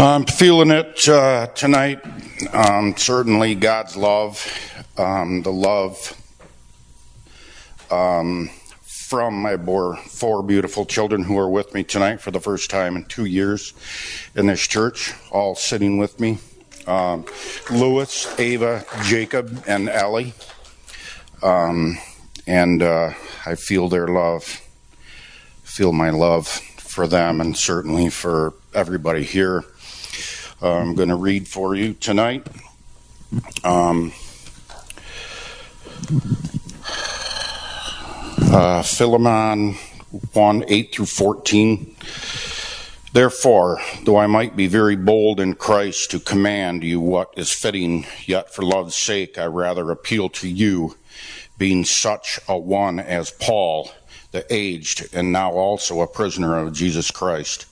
I'm feeling it uh, tonight. Um, certainly, God's love, um, the love um, from my four beautiful children who are with me tonight for the first time in two years in this church, all sitting with me. Um, Lewis, Ava, Jacob, and Ellie. Um, and uh, I feel their love, feel my love for them, and certainly for everybody here. I'm going to read for you tonight. Um, uh, Philemon 1 8 through 14. Therefore, though I might be very bold in Christ to command you what is fitting, yet for love's sake I rather appeal to you, being such a one as Paul, the aged, and now also a prisoner of Jesus Christ.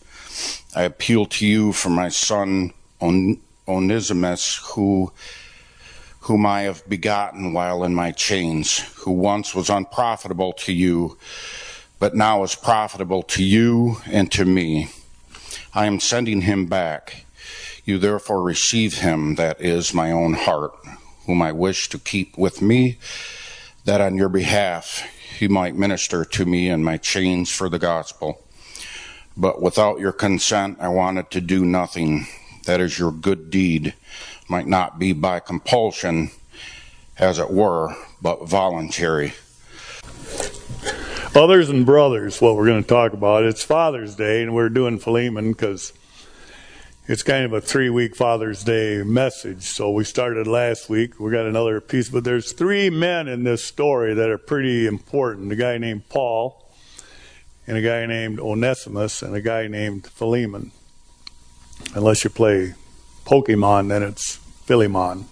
I appeal to you for my son On- Onesimus, who whom I have begotten while in my chains, who once was unprofitable to you, but now is profitable to you and to me. I am sending him back. You therefore receive him, that is my own heart, whom I wish to keep with me, that on your behalf he might minister to me in my chains for the gospel. But without your consent, I wanted to do nothing. That is your good deed might not be by compulsion, as it were, but voluntary. Others and brothers, what we're going to talk about. It's Father's Day, and we're doing Philemon because it's kind of a three week Father's Day message. So we started last week. We got another piece, but there's three men in this story that are pretty important a guy named Paul, and a guy named Onesimus, and a guy named Philemon. Unless you play Pokemon, then it's Philemon.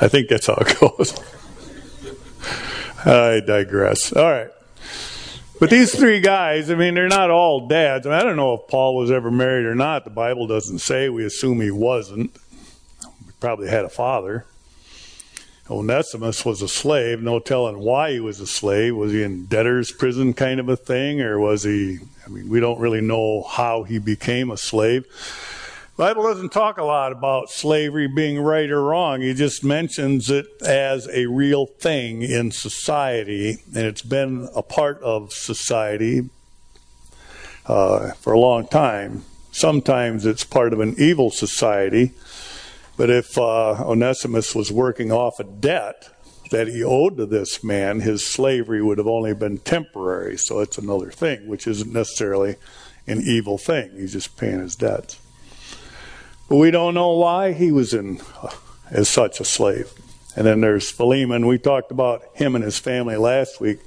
I think that's how it goes. I digress. All right. But these three guys, I mean, they're not all dads. I, mean, I don't know if Paul was ever married or not. The Bible doesn't say. We assume he wasn't. He probably had a father. Onesimus was a slave. No telling why he was a slave. Was he in debtor's prison kind of a thing? Or was he, I mean, we don't really know how he became a slave. The Bible doesn't talk a lot about slavery being right or wrong. He just mentions it as a real thing in society, and it's been a part of society uh, for a long time. Sometimes it's part of an evil society, but if uh, Onesimus was working off a debt that he owed to this man, his slavery would have only been temporary. So it's another thing, which isn't necessarily an evil thing. He's just paying his debts. But we don't know why he was in uh, as such a slave. And then there's Philemon. We talked about him and his family last week.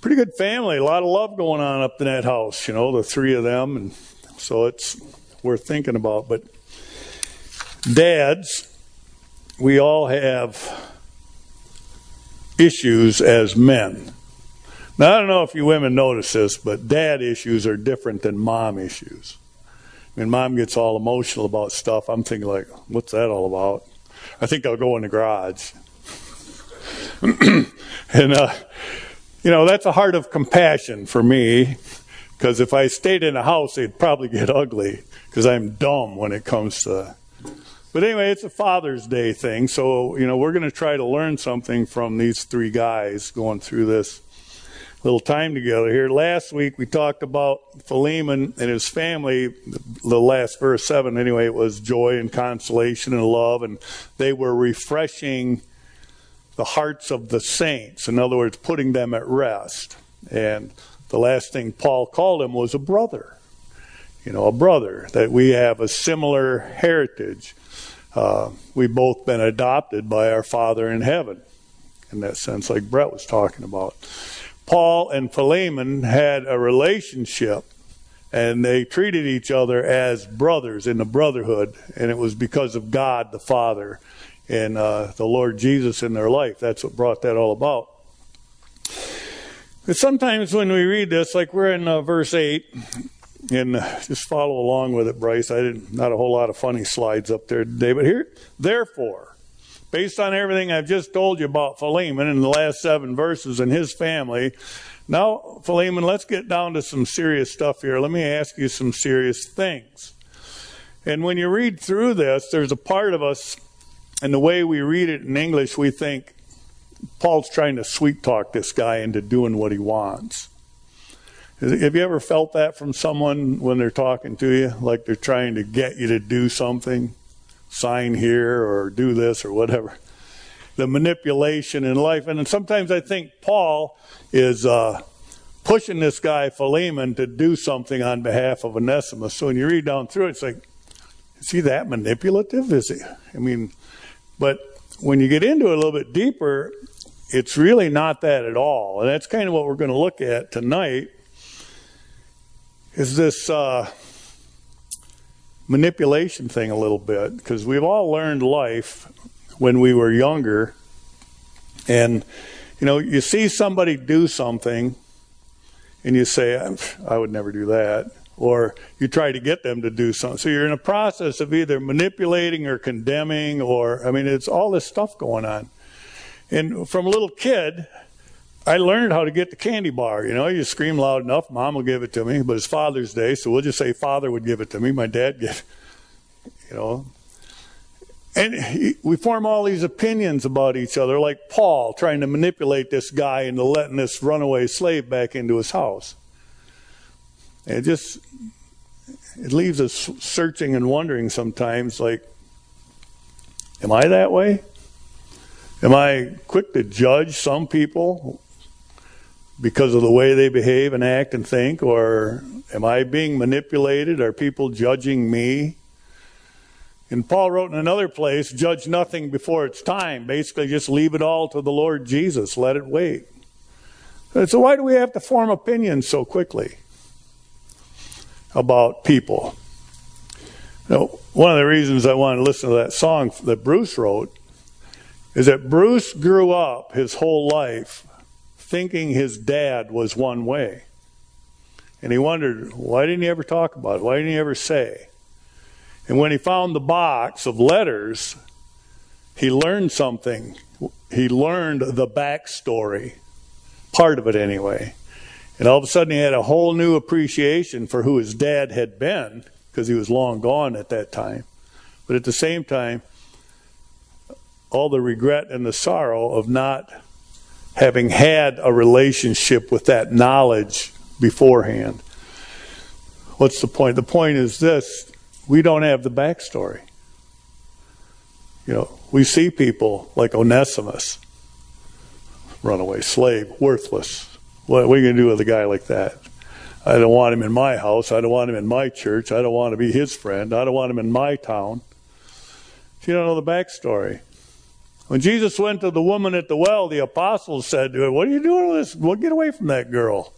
Pretty good family, a lot of love going on up in that house, you know, the three of them. And so it's worth thinking about. But dads, we all have issues as men. Now, I don't know if you women notice this, but dad issues are different than mom issues when mom gets all emotional about stuff, I'm thinking like, what's that all about? I think I'll go in the garage. and, uh, you know, that's a heart of compassion for me because if I stayed in a house, it'd probably get ugly because I'm dumb when it comes to. But anyway, it's a Father's Day thing. So, you know, we're going to try to learn something from these three guys going through this little time together here. Last week we talked about Philemon and his family. The last verse seven, anyway, it was joy and consolation and love, and they were refreshing the hearts of the saints. In other words, putting them at rest. And the last thing Paul called him was a brother. You know, a brother that we have a similar heritage. Uh, we've both been adopted by our Father in heaven, in that sense, like Brett was talking about. Paul and Philemon had a relationship and they treated each other as brothers in the brotherhood, and it was because of God the Father and uh, the Lord Jesus in their life. That's what brought that all about. But sometimes when we read this, like we're in uh, verse 8, and uh, just follow along with it, Bryce. I didn't, not a whole lot of funny slides up there today, but here, therefore, based on everything I've just told you about Philemon in the last seven verses and his family, Now, Philemon, let's get down to some serious stuff here. Let me ask you some serious things. And when you read through this, there's a part of us, and the way we read it in English, we think Paul's trying to sweet talk this guy into doing what he wants. Have you ever felt that from someone when they're talking to you? Like they're trying to get you to do something? Sign here or do this or whatever. The manipulation in life. And sometimes I think Paul is uh, pushing this guy, Philemon, to do something on behalf of Onesimus. So when you read down through it, it's like, is he that manipulative? Is he? I mean, but when you get into it a little bit deeper, it's really not that at all. And that's kind of what we're going to look at tonight is this uh, manipulation thing a little bit because we've all learned life when we were younger. And you know you see somebody do something and you say i would never do that. Or you try to get them to do something so you're in a process of either manipulating or condemning or i mean it's all this stuff going on. And from a little kid I learned how to get the candy bar. You know, you scream loud enough, mom will give it to me. But it's Father's Day, so we'll just say father would give it to me. My dad gave, you know. And we form all these opinions about each other, like Paul trying to manipulate this guy into letting this runaway slave back into his house. And it just it leaves us searching and wondering sometimes, like, am I that way? Am I quick to judge some people because of the way they behave and act and think? Or am I being manipulated? Are people judging me? And Paul wrote in another place, judge nothing before it's time. Basically, just leave it all to the Lord Jesus. Let it wait. So, why do we have to form opinions so quickly about people? Know, one of the reasons I want to listen to that song that Bruce wrote is that Bruce grew up his whole life thinking his dad was one way. And he wondered, why didn't he ever talk about it? Why didn't he ever say? And when he found the box of letters, he learned something. He learned the backstory, part of it anyway. And all of a sudden, he had a whole new appreciation for who his dad had been, because he was long gone at that time. But at the same time, all the regret and the sorrow of not having had a relationship with that knowledge beforehand. What's the point? The point is this we don't have the backstory. You know, we see people like Onesimus, runaway slave, worthless. What are we going to do with a guy like that? I don't want him in my house. I don't want him in my church. I don't want to be his friend. I don't want him in my town. If you don't know the backstory, when Jesus went to the woman at the well, the apostles said to her, What are you doing with this? Well, get away from that girl.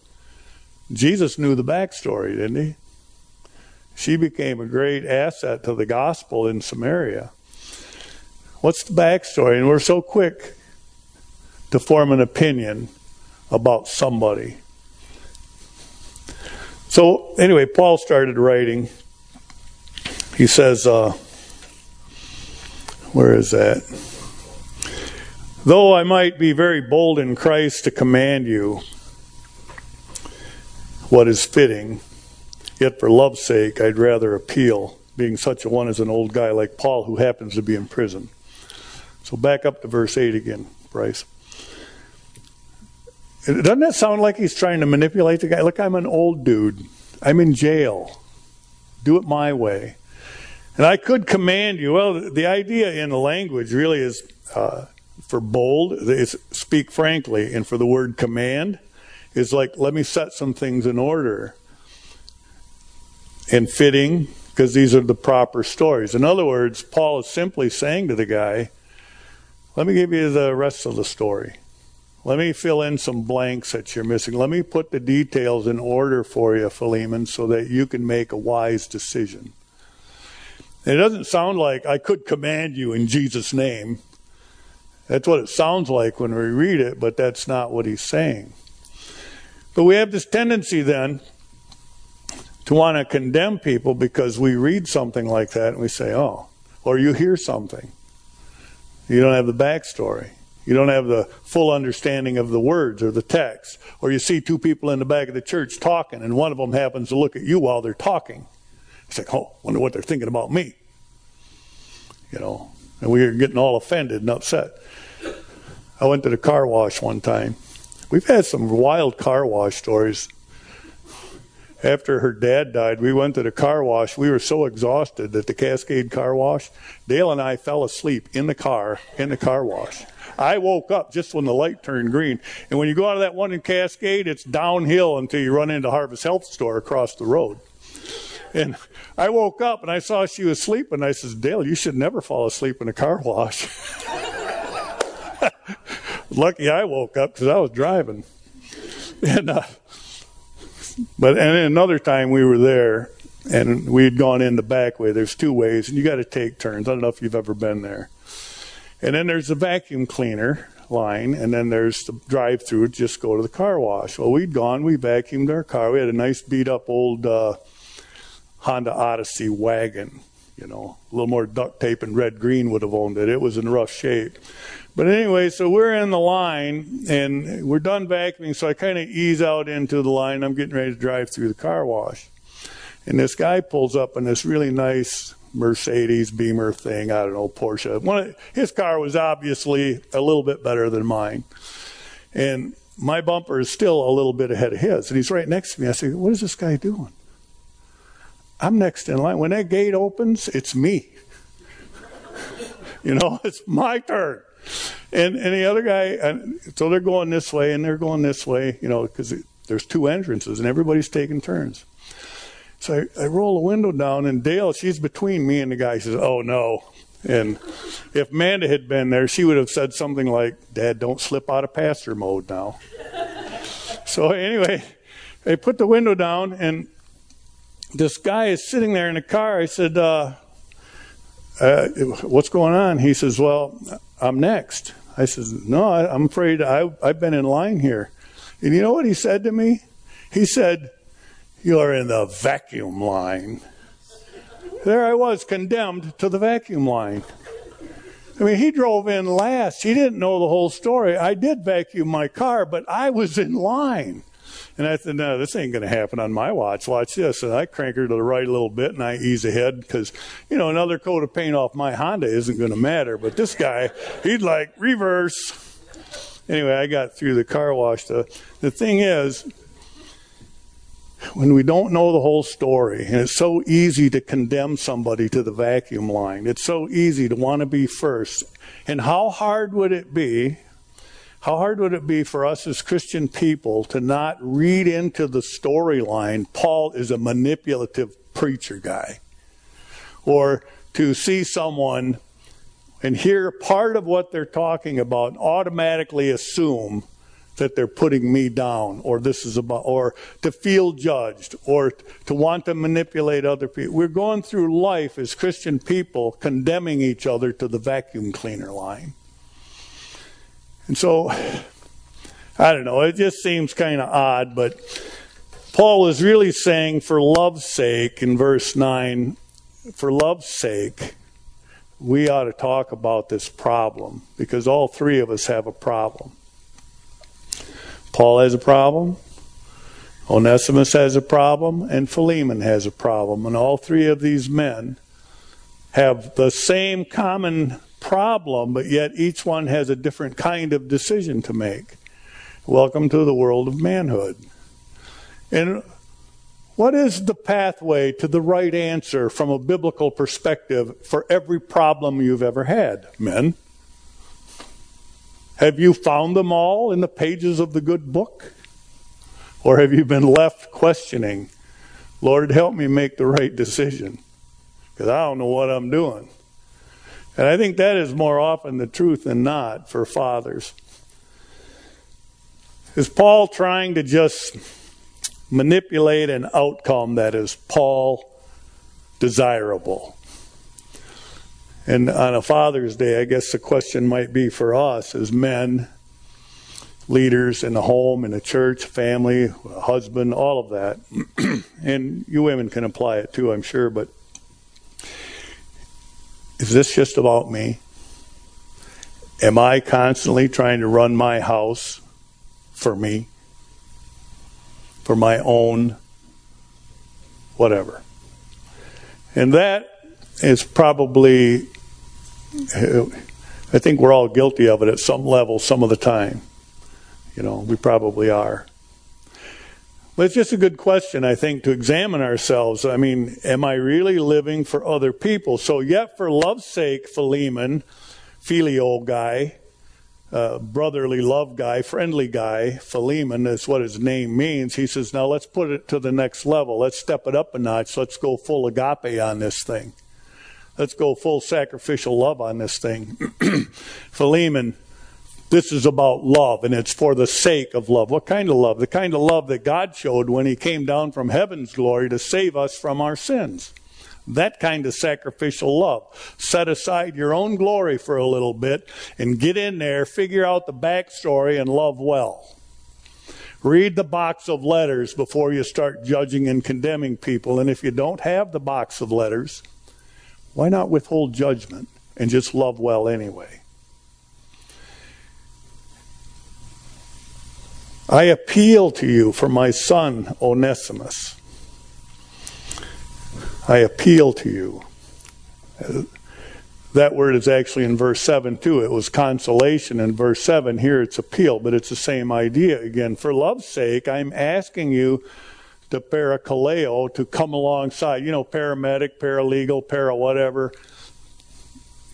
Jesus knew the backstory, didn't he? She became a great asset to the gospel in Samaria. What's the backstory? And we're so quick to form an opinion about somebody. So, anyway, Paul started writing. He says, uh, where is that? Though I might be very bold in Christ to command you what is fitting, yet for love's sake I'd rather appeal, being such a one as an old guy like Paul who happens to be in prison. So back up to verse 8 again, Bryce. Doesn't that sound like he's trying to manipulate the guy? Look, I'm an old dude. I'm in jail. Do it my way. And I could command you. Well, the idea in the language really is uh, for bold is speak frankly, and for the word command is like let me set some things in order and fitting because these are the proper stories. In other words, Paul is simply saying to the guy, let me give you the rest of the story. Let me fill in some blanks that you're missing. Let me put the details in order for you, Philemon, so that you can make a wise decision. It doesn't sound like I could command you in Jesus' name. That's what it sounds like when we read it, but that's not what he's saying. But we have this tendency then to want to condemn people because we read something like that and we say, oh, or you hear something. You don't have the backstory. You don't have the full understanding of the words or the text. Or you see two people in the back of the church talking, and one of them happens to look at you while they're talking. It's like, oh, wonder what they're thinking about me. You know, and we were getting all offended and upset. I went to the car wash one time. We've had some wild car wash stories. After her dad died, we went to the car wash. We were so exhausted that the Cascade car wash, Dale and I fell asleep in the car, in the car wash. I woke up just when the light turned green. And when you go out of that one in Cascade, it's downhill until you run into Harvest Health Store across the road. And I woke up and I saw she was sleeping. I says, Dale, you should never fall asleep in a car wash. Lucky I woke up because I was driving. And, uh, but, and another time we were there and we had gone in the back way. There's two ways and you got to take turns. I don't know if you've ever been there. And then there's the vacuum cleaner line, and then there's the drive through, just go to the car wash. Well, we'd gone, we vacuumed our car. We had a nice beat up old uh, Honda Odyssey wagon, you know, a little more duct tape and red green would have owned it. It was in rough shape. But anyway, so we're in the line and we're done vacuuming, so I kind of ease out into the line. I'm getting ready to drive through the car wash. And this guy pulls up in this really nice Mercedes Beamer thing. I don't know, Porsche. One of, his car was obviously a little bit better than mine. And my bumper is still a little bit ahead of his. And he's right next to me. I say, What is this guy doing? I'm next in line. When that gate opens, it's me. you know, it's my turn. And, and the other guy, and so they're going this way and they're going this way, you know, because there's two entrances and everybody's taking turns. So I, I roll the window down, and Dale, she's between me and the guy. She says, "Oh no." And if Amanda had been there, she would have said something like, "Dad, don't slip out of pastor mode now." so anyway, I put the window down, and this guy is sitting there in the car. I said, uh, uh, "What's going on?" He says, "Well, I'm next." I says, "No, I, I'm afraid I, I've been in line here." And you know what he said to me? He said, you're in the vacuum line. There I was, condemned to the vacuum line. I mean, he drove in last. He didn't know the whole story. I did vacuum my car, but I was in line. And I said, no, this ain't going to happen on my watch. Watch this. And I crank her to the right a little bit and I ease ahead because, you know, another coat of paint off my Honda isn't going to matter. But this guy, he'd like reverse. Anyway, I got through the car wash. The, the thing is, when we don't know the whole story, and it's so easy to condemn somebody to the vacuum line, it's so easy to want to be first. And how hard would it be? How hard would it be for us as Christian people to not read into the storyline Paul is a manipulative preacher guy? Or to see someone and hear part of what they're talking about and automatically assume that they're putting me down or this is about or to feel judged or to want to manipulate other people we're going through life as christian people condemning each other to the vacuum cleaner line and so i don't know it just seems kind of odd but paul is really saying for love's sake in verse 9 for love's sake we ought to talk about this problem because all three of us have a problem Paul has a problem. Onesimus has a problem, and Philemon has a problem. And all three of these men have the same common problem, but yet each one has a different kind of decision to make. Welcome to the world of manhood. And what is the pathway to the right answer from a biblical perspective for every problem you've ever had, men? Have you found them all in the pages of the good book? Or have you been left questioning, Lord, help me make the right decision? Because I don't know what I'm doing. And I think that is more often the truth than not for fathers. Is Paul trying to just manipulate an outcome that is Paul desirable? And on a Father's Day, I guess the question might be for us as men, leaders in the home, in the church, family, husband, all of that. and you women can apply it too, I'm sure, but is this just about me? Am I constantly trying to run my house for me? For my own whatever? And that is probably, I think we're all guilty of it at some level, some of the time. You know, we probably are. But it's just a good question, I think, to examine ourselves. I mean, am I really living for other people? So, yet for love's sake, Philemon, filial guy, uh, brotherly love guy, friendly guy, Philemon is what his name means. He says, now let's put it to the next level. Let's step it up a notch. Let's go full agape on this thing. Let's go full sacrificial love on this thing. Philemon, this is about love, and it's for the sake of love. What kind of love? The kind of love that God showed when He came down from heaven's glory to save us from our sins. That kind of sacrificial love. Set aside your own glory for a little bit and get in there, figure out the backstory, and love well. Read the box of letters before you start judging and condemning people. And if you don't have the box of letters, why not withhold judgment and just love well anyway? I appeal to you for my son, Onesimus. I appeal to you. That word is actually in verse 7 too. It was consolation in verse 7. Here it's appeal, but it's the same idea again. For love's sake, I'm asking you to parakaleo, to come alongside. You know, paramedic, paralegal, para whatever.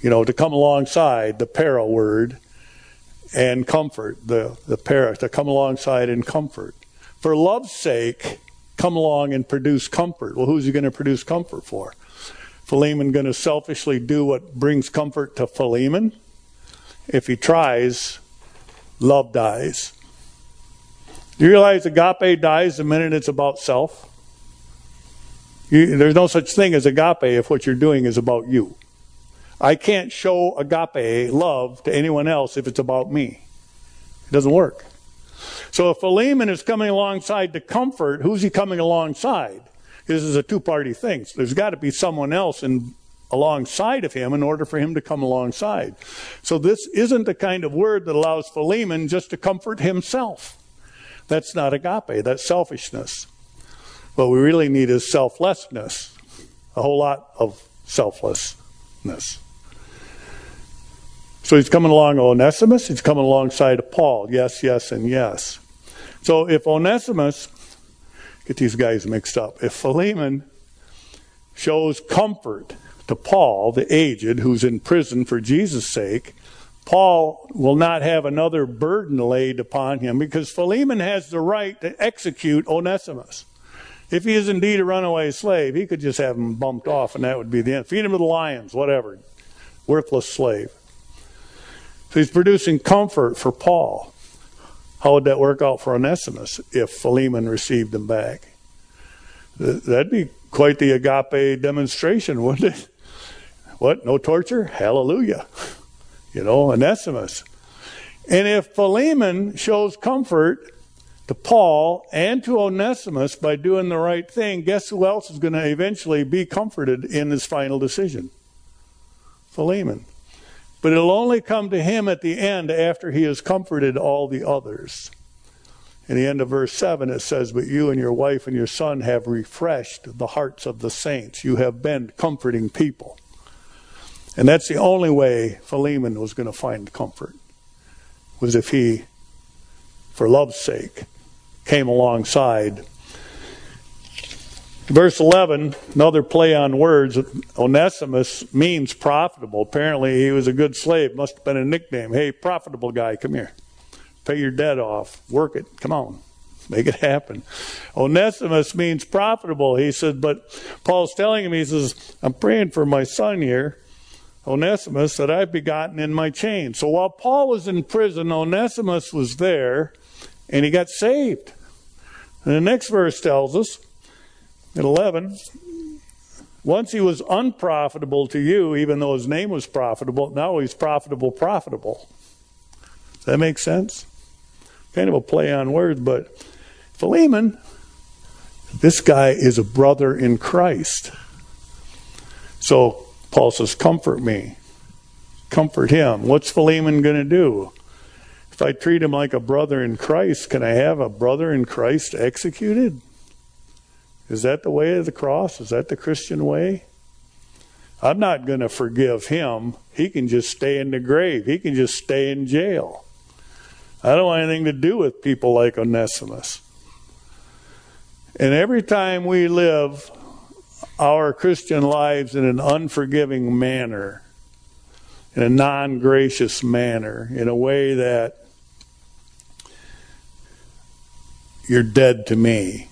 You know, to come alongside the para word and comfort, the, the para, to come alongside and comfort. For love's sake, come along and produce comfort. Well, who's he going to produce comfort for? Philemon going to selfishly do what brings comfort to Philemon? If he tries, love dies. Do you realize agape dies the minute it's about self? You, there's no such thing as agape if what you're doing is about you. I can't show agape love to anyone else if it's about me. It doesn't work. So if Philemon is coming alongside to comfort, who's he coming alongside? This is a two party thing. So there's got to be someone else in, alongside of him in order for him to come alongside. So this isn't the kind of word that allows Philemon just to comfort himself. That's not agape, that's selfishness. What we really need is selflessness, a whole lot of selflessness. So he's coming along Onesimus, he's coming alongside of Paul. Yes, yes, and yes. So if Onesimus, get these guys mixed up, if Philemon shows comfort to Paul, the aged, who's in prison for Jesus' sake, Paul will not have another burden laid upon him because Philemon has the right to execute Onesimus. If he is indeed a runaway slave, he could just have him bumped off and that would be the end. Feed him to the lions, whatever. Worthless slave. So he's producing comfort for Paul. How would that work out for Onesimus if Philemon received him back? That'd be quite the agape demonstration, wouldn't it? What? No torture? Hallelujah you know, Onesimus. And if Philemon shows comfort to Paul and to Onesimus by doing the right thing, guess who else is going to eventually be comforted in his final decision? Philemon. But it'll only come to him at the end after he has comforted all the others. In the end of verse 7, it says, But you and your wife and your son have refreshed the hearts of the saints. You have been comforting people. And that's the only way Philemon was going to find comfort, was if he, for love's sake, came alongside. Verse 11, another play on words. Onesimus means profitable. Apparently, he was a good slave. Must have been a nickname. Hey, profitable guy, come here. Pay your debt off. Work it. Come on. Make it happen. Onesimus means profitable. He said, but Paul's telling him, he says, I'm praying for my son here. Onesimus that I've begotten in my chains. So while Paul was in prison, Onesimus was there and he got saved. And the next verse tells us, at 11, once he was unprofitable to you, even though his name was profitable, now he's profitable, profitable. Does that make sense? Kind of a play on words, but Philemon, this guy is a brother in Christ. So Paul says, Comfort me. comfort him. What's Philemon going to do? If I treat him like a brother in Christ, can I have a brother in Christ executed? Is that the way of the cross? Is that the Christian way? I'm not going to forgive him. He can just stay in the grave, he can just stay in jail. I don't want anything to do with people like Onesimus. And every time we live our Christian lives in an unforgiving manner, in a non gracious manner, in a way that you're dead to me.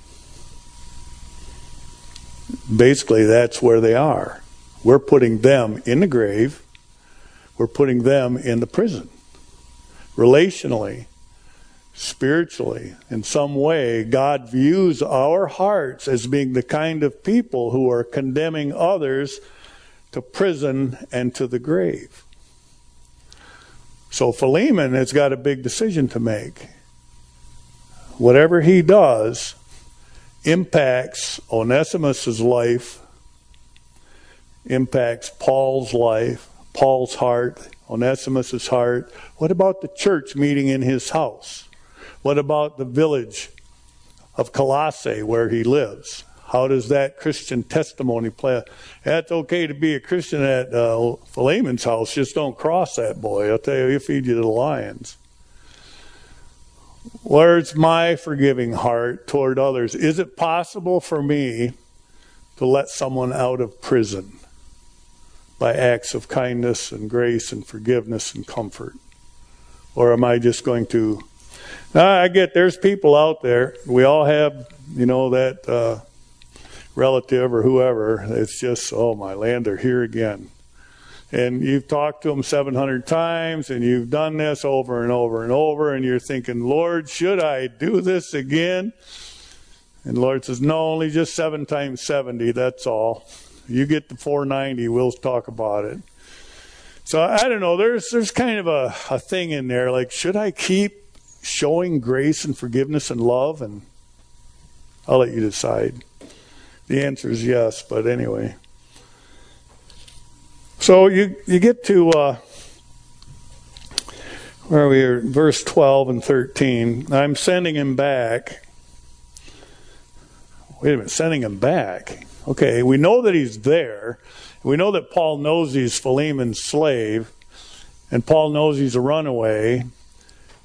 Basically, that's where they are. We're putting them in the grave, we're putting them in the prison. Relationally, spiritually, in some way, God views our hearts as being the kind of people who are condemning others to prison and to the grave. So Philemon has got a big decision to make. Whatever he does impacts Onesimus's life, impacts Paul's life, Paul's heart, Onesimus's heart. What about the church meeting in his house? What about the village of Colossae where he lives? How does that Christian testimony play? That's okay to be a Christian at uh, Philemon's house. Just don't cross that boy. I'll tell you, he'll feed you to the lions. Where's my forgiving heart toward others? Is it possible for me to let someone out of prison by acts of kindness and grace and forgiveness and comfort? Or am I just going to now, I get there's people out there. We all have, you know, that uh, relative or whoever. It's just, oh my land, they're here again. And you've talked to them 700 times, and you've done this over and over and over, and you're thinking, Lord, should I do this again? And Lord says, no, only just seven times 70, that's all. You get the 490, we'll talk about it. So I don't know, there's, there's kind of a, a thing in there, like, should I keep showing grace and forgiveness and love? And I'll let you decide. The answer is yes, but anyway. So you you get to uh, where we are, verse 12 and 13. I'm sending him back. Wait a minute, sending him back. Okay, we know that he's there. We know that Paul knows he's Philemon's slave, and Paul knows he's a runaway.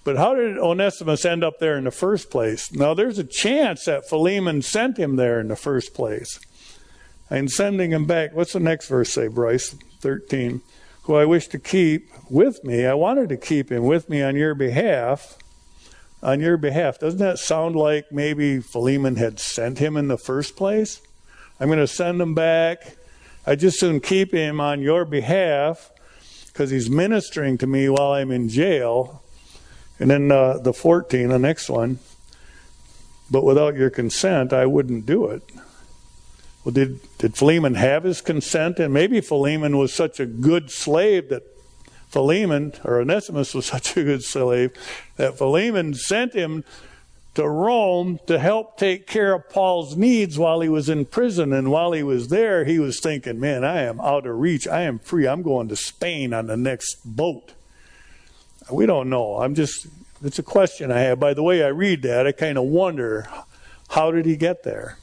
But how did Onesimus end up there in the first place? Now, there's a chance that Philemon sent him there in the first place. And sending him back, what's the next verse say, Bryce? 13. Who I wish to keep with me. I wanted to keep him with me on your behalf. On your behalf. Doesn't that sound like maybe Philemon had sent him in the first place? I'm going to send him back. I just soon keep him on your behalf because he's ministering to me while I'm in jail. And then uh, the 14, the next one, but without your consent, I wouldn't do it. Well, did, did Philemon have his consent? And maybe Philemon was such a good slave that Philemon, or Onesimus was such a good slave, that Philemon sent him to Rome to help take care of Paul's needs while he was in prison. And while he was there, he was thinking, man, I am out of reach. I am free. I'm going to Spain on the next boat. We don't know. I'm just, it's a question I have. By the way I read that, I kind of wonder how did he get there?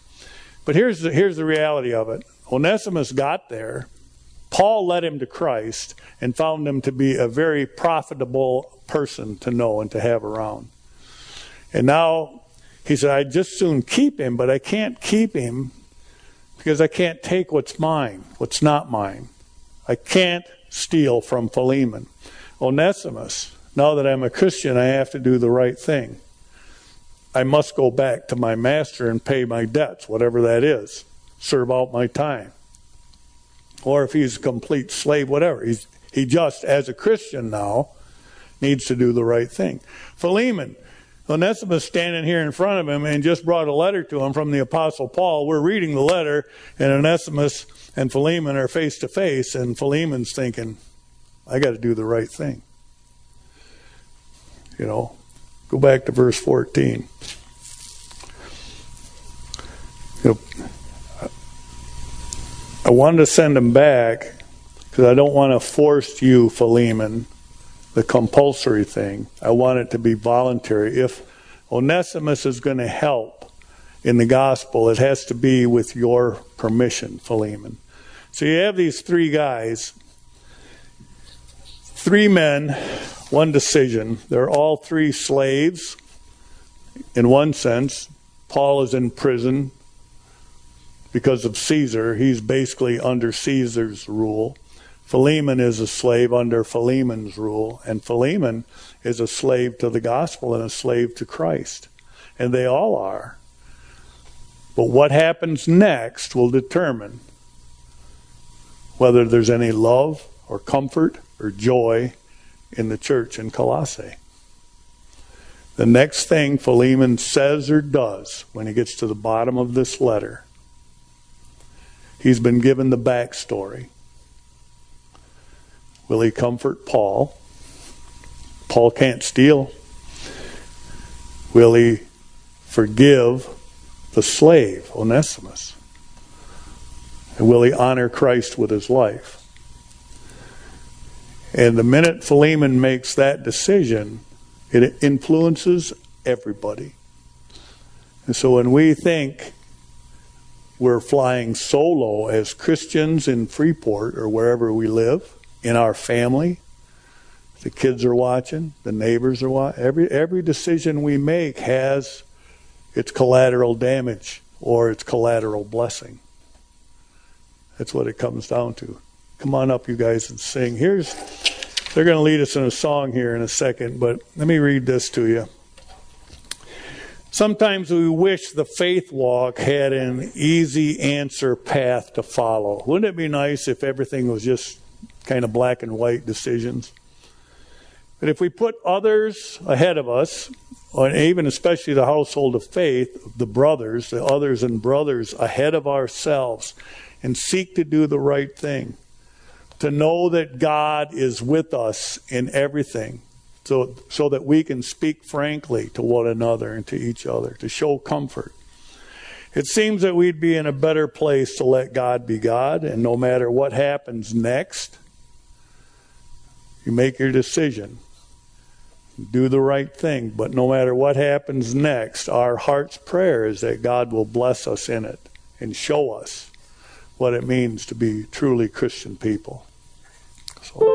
But here's the, here's the reality of it Onesimus got there. Paul led him to Christ and found him to be a very profitable person to know and to have around. And now he said, I'd just soon keep him, but I can't keep him because I can't take what's mine, what's not mine. I can't steal from Philemon. Onesimus, now that I'm a Christian, I have to do the right thing. I must go back to my master and pay my debts, whatever that is, serve out my time. Or if he's a complete slave, whatever. He's, he just, as a Christian now, needs to do the right thing. Philemon, Onesimus standing here in front of him and just brought a letter to him from the Apostle Paul. We're reading the letter, and Onesimus and Philemon are face to face, and Philemon's thinking, I got to do the right thing. You know, go back to verse 14. You know, I wanted to send him back because I don't want to force you, Philemon, the compulsory thing. I want it to be voluntary. If Onesimus is going to help in the gospel, it has to be with your permission, Philemon. So you have these three guys, three men, one decision. They're all three slaves in one sense. Paul is in prison because of Caesar. He's basically under Caesar's rule. Philemon is a slave under Philemon's rule, and Philemon is a slave to the gospel and a slave to Christ. And they all are. But what happens next will determine whether there's any love or comfort or joy in the church in Colossae. The next thing Philemon says or does when he gets to the bottom of this letter, he's been given the backstory. Will he comfort Paul? Paul can't steal. Will he forgive the slave, Onesimus? And will he honor Christ with his life? And the minute Philemon makes that decision, it influences everybody. And so when we think we're flying solo as Christians in Freeport or wherever we live, in our family, the kids are watching, the neighbors are watching. Every every decision we make has its collateral damage or its collateral blessing. That's what it comes down to. Come on up, you guys, and sing. Here's they're going to lead us in a song here in a second, but let me read this to you. Sometimes we wish the faith walk had an easy answer path to follow. Wouldn't it be nice if everything was just kind of black and white decisions. But if we put others ahead of us, and even especially the household of faith, the brothers, the others and brothers ahead of ourselves, and seek to do the right thing, to know that God is with us in everything, so, so that we can speak frankly to one another and to each other, to show comfort. It seems that we'd be in a better place to let God be God, and no matter what happens next, you make your decision. Do the right thing. But no matter what happens next, our heart's prayer is that God will bless us in it and show us what it means to be truly Christian people. So.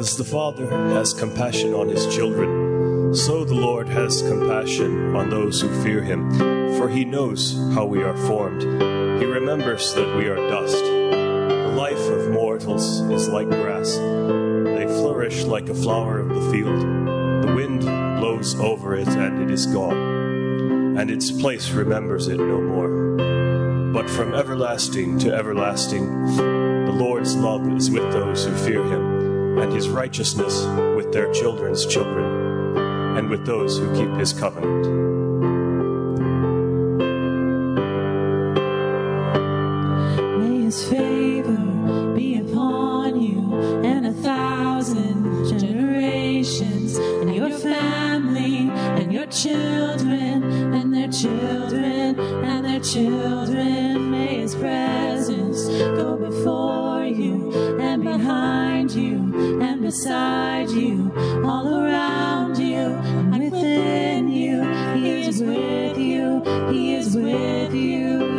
As the Father has compassion on his children, so the Lord has compassion on those who fear him, for he knows how we are formed. He remembers that we are dust. The life of mortals is like grass, they flourish like a flower of the field. The wind blows over it and it is gone, and its place remembers it no more. But from everlasting to everlasting, the Lord's love is with those who fear him, and his righteousness with their children's children, and with those who keep his covenant. May his favor be upon you and a thousand generations, and your family, and your children, and their children, and their children. May his presence beside you, all around you, and within you. He is with you, he is with you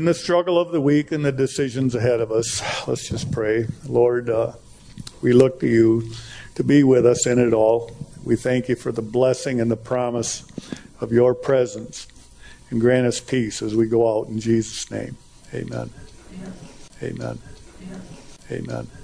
In the struggle of the week and the decisions ahead of us, let's just pray. Lord, uh, we look to you to be with us in it all. We thank you for the blessing and the promise of your presence. And grant us peace as we go out in Jesus' name. Amen. Amen. Amen.